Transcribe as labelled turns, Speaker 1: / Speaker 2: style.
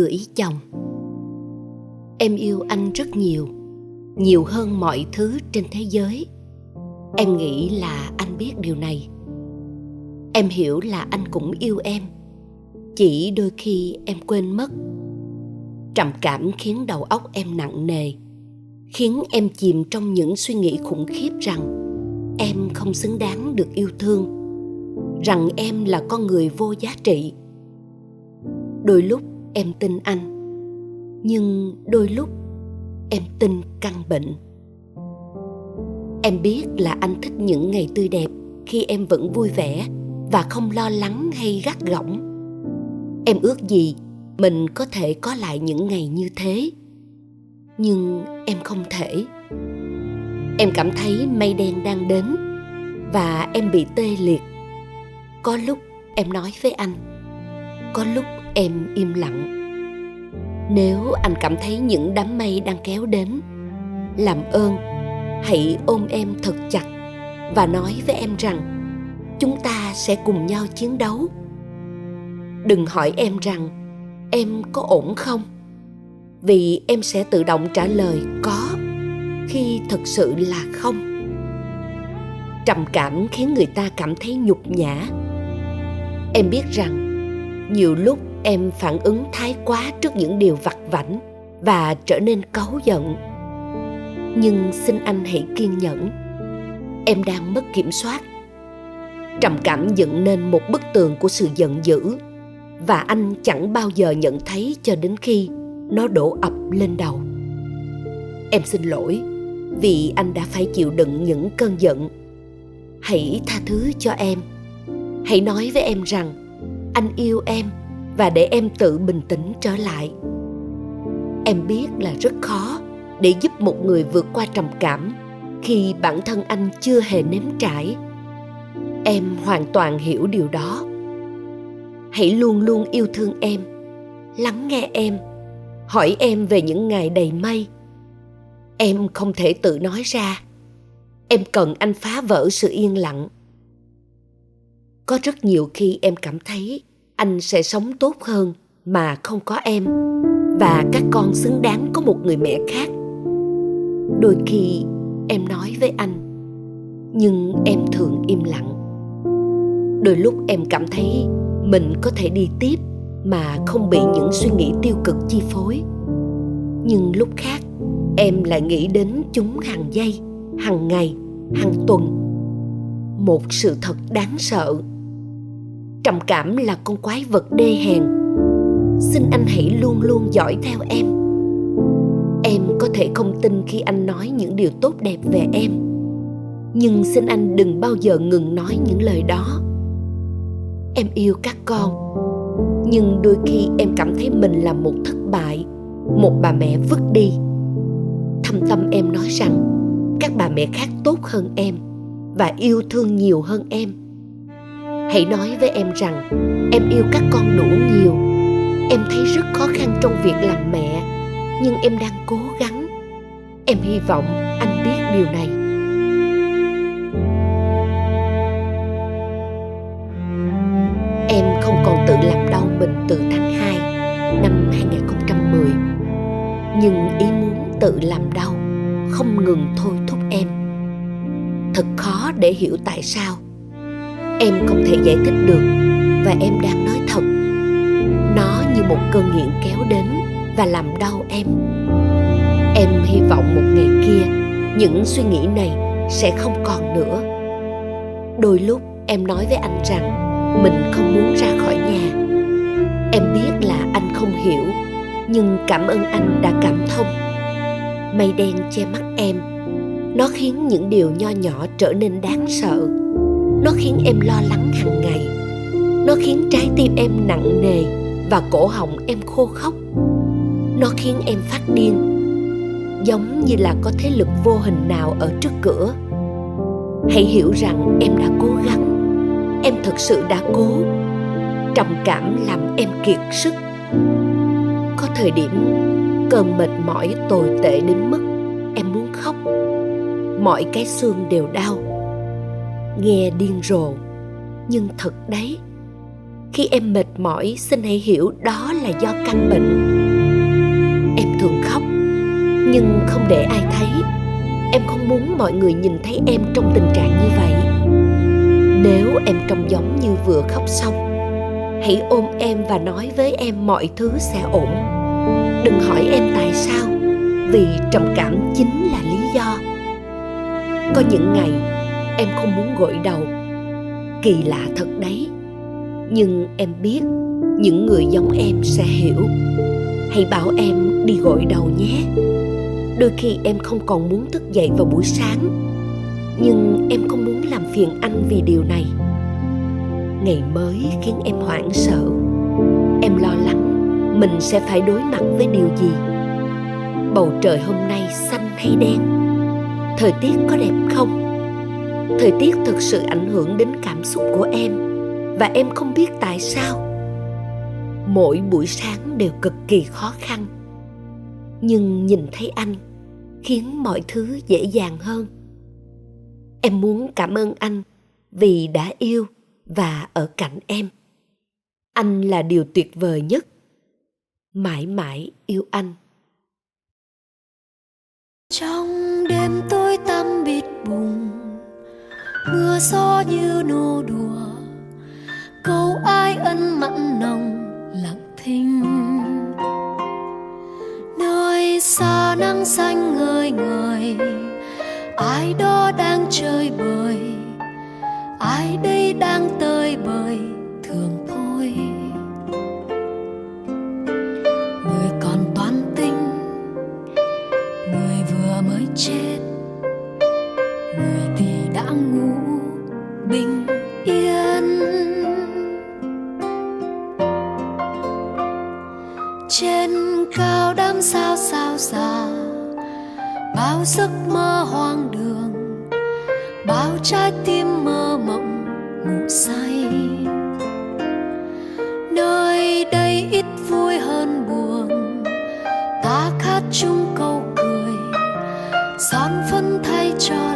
Speaker 1: gửi chồng. Em yêu anh rất nhiều nhiều hơn mọi thứ trên thế giới. Em nghĩ là anh biết điều này. Em hiểu là anh cũng yêu em, chỉ đôi khi em quên mất. Trầm cảm khiến đầu óc em nặng nề, khiến em chìm trong những suy nghĩ khủng khiếp rằng em không xứng đáng được yêu thương, rằng em là con người vô giá trị. Đôi lúc em tin anh. Nhưng đôi lúc em tin căn bệnh. Em biết là anh thích những ngày tươi đẹp khi em vẫn vui vẻ và không lo lắng hay gắt gỏng. Em ước gì mình có thể có lại những ngày như thế. Nhưng em không thể. Em cảm thấy mây đen đang đến và em bị tê liệt. Có lúc em nói với anh, có lúc em im lặng. Nếu anh cảm thấy những đám mây đang kéo đến, làm ơn, hãy ôm em thật chặt và nói với em rằng chúng ta sẽ cùng nhau chiến đấu. Đừng hỏi em rằng em có ổn không, vì em sẽ tự động trả lời có, khi thực sự là không. Trầm cảm khiến người ta cảm thấy nhục nhã. Em biết rằng nhiều lúc em phản ứng thái quá trước những điều vặt vảnh và trở nên cáu giận. Nhưng xin anh hãy kiên nhẫn. Em đang mất kiểm soát. Trầm cảm dựng nên một bức tường của sự giận dữ và anh chẳng bao giờ nhận thấy cho đến khi nó đổ ập lên đầu. Em xin lỗi vì anh đã phải chịu đựng những cơn giận. Hãy tha thứ cho em. Hãy nói với em rằng anh yêu em và để em tự bình tĩnh trở lại. Em biết là rất khó để giúp một người vượt qua trầm cảm khi bản thân anh chưa hề nếm trải. Em hoàn toàn hiểu điều đó. Hãy luôn luôn yêu thương em, lắng nghe em, hỏi em về những ngày đầy mây em không thể tự nói ra. Em cần anh phá vỡ sự yên lặng. Có rất nhiều khi em cảm thấy anh sẽ sống tốt hơn mà không có em. Và các con xứng đáng có một người mẹ khác. Đôi khi em nói với anh, nhưng em thường im lặng. Đôi lúc em cảm thấy mình có thể đi tiếp mà không bị những suy nghĩ tiêu cực chi phối. Nhưng lúc khác, em lại nghĩ đến chúng hàng giây, hàng ngày, hàng tuần. Một sự thật đáng sợ trầm cảm là con quái vật đê hèn. Xin anh hãy luôn luôn dõi theo em. Em có thể không tin khi anh nói những điều tốt đẹp về em. Nhưng xin anh đừng bao giờ ngừng nói những lời đó. Em yêu các con, nhưng đôi khi em cảm thấy mình là một thất bại, một bà mẹ vứt đi. Thâm tâm em nói rằng, các bà mẹ khác tốt hơn em và yêu thương nhiều hơn em hãy nói với em rằng, em yêu các con đủ nhiều. Em thấy rất khó khăn trong việc làm mẹ, nhưng em đang cố gắng. Em hy vọng anh biết điều này. Em không còn tự làm đau mình từ tháng 2 năm 2010 nhưng ý muốn tự làm đau không ngừng thôi thúc em. Thật khó để hiểu tại sao em không thể giải thích được, và em đang nói thật. Nó như một cơn nghiện kéo đến và làm đau em. Em hy vọng một ngày kia, những suy nghĩ này sẽ không còn nữa. Đôi lúc, em nói với anh rằng mình không muốn ra khỏi nhà. Em biết là anh không hiểu, nhưng cảm ơn anh đã cảm thông. Mây đen che mắt em. Nó khiến những điều nho nhỏ trở nên đáng sợ nó khiến em lo lắng hàng ngày. Nó khiến trái tim em nặng nề và cổ họng em khô khóc nó khiến em phát điên, giống như là có thế lực vô hình nào ở trước cửa. Hãy hiểu rằng em đã cố gắng. Em thực sự đã cố. Trầm cảm làm em kiệt sức. Có thời điểm, cơn mệt mỏi tồi tệ đến mức em muốn khóc. Mọi cái xương đều đau nghe điên rồ. Nhưng thật đấy, khi em mệt mỏi, xin hãy hiểu đó là do căn bệnh. Em thường khóc, nhưng không để ai thấy. Em không muốn mọi người nhìn thấy em trong tình trạng như vậy. Nếu em trông giống như vừa khóc xong, hãy ôm em và nói với em mọi thứ sẽ ổn. Đừng hỏi em tại sao, vì trầm cảm chính là lý do. Có những ngày em không muốn gội đầu. Kỳ lạ thật đấy. Nhưng em biết, những người giống em sẽ hiểu. Hãy bảo em đi gội đầu nhé. Đôi khi em không còn muốn thức dậy vào buổi sáng. Nhưng em không muốn làm phiền anh vì điều này. Ngày mới khiến em hoảng sợ. Em lo lắng mình sẽ phải đối mặt với điều gì. Bầu trời hôm nay xanh hay đen? Thời tiết có đẹp không? Thời tiết thực sự ảnh hưởng đến cảm xúc của em, và em không biết tại sao. Mỗi buổi sáng đều cực kỳ khó khăn. Nhưng nhìn thấy anh, khiến mọi thứ dễ dàng hơn. Em muốn cảm ơn anh vì đã yêu và ở cạnh em. Anh là điều tuyệt vời nhất. Mãi mãi yêu anh.
Speaker 2: Trong đêm tôi tăm bịt bùng mưa gió như nô đùa, câu ai ân mặn nồng lặng thinh. Nơi xa nắng xanh ngời ngời, ai đó đang chơi bời, ai đây đang tơi bời thường thôi. Người còn toan tinh người vừa mới chết bình yên. Trên cao đám sao sao xa, bao giấc mơ hoang đường, bao trái tim mơ mộng ngủ say. Nơi đây ít vui hơn buồn, ta khát chung câu cười, son phấn thay cho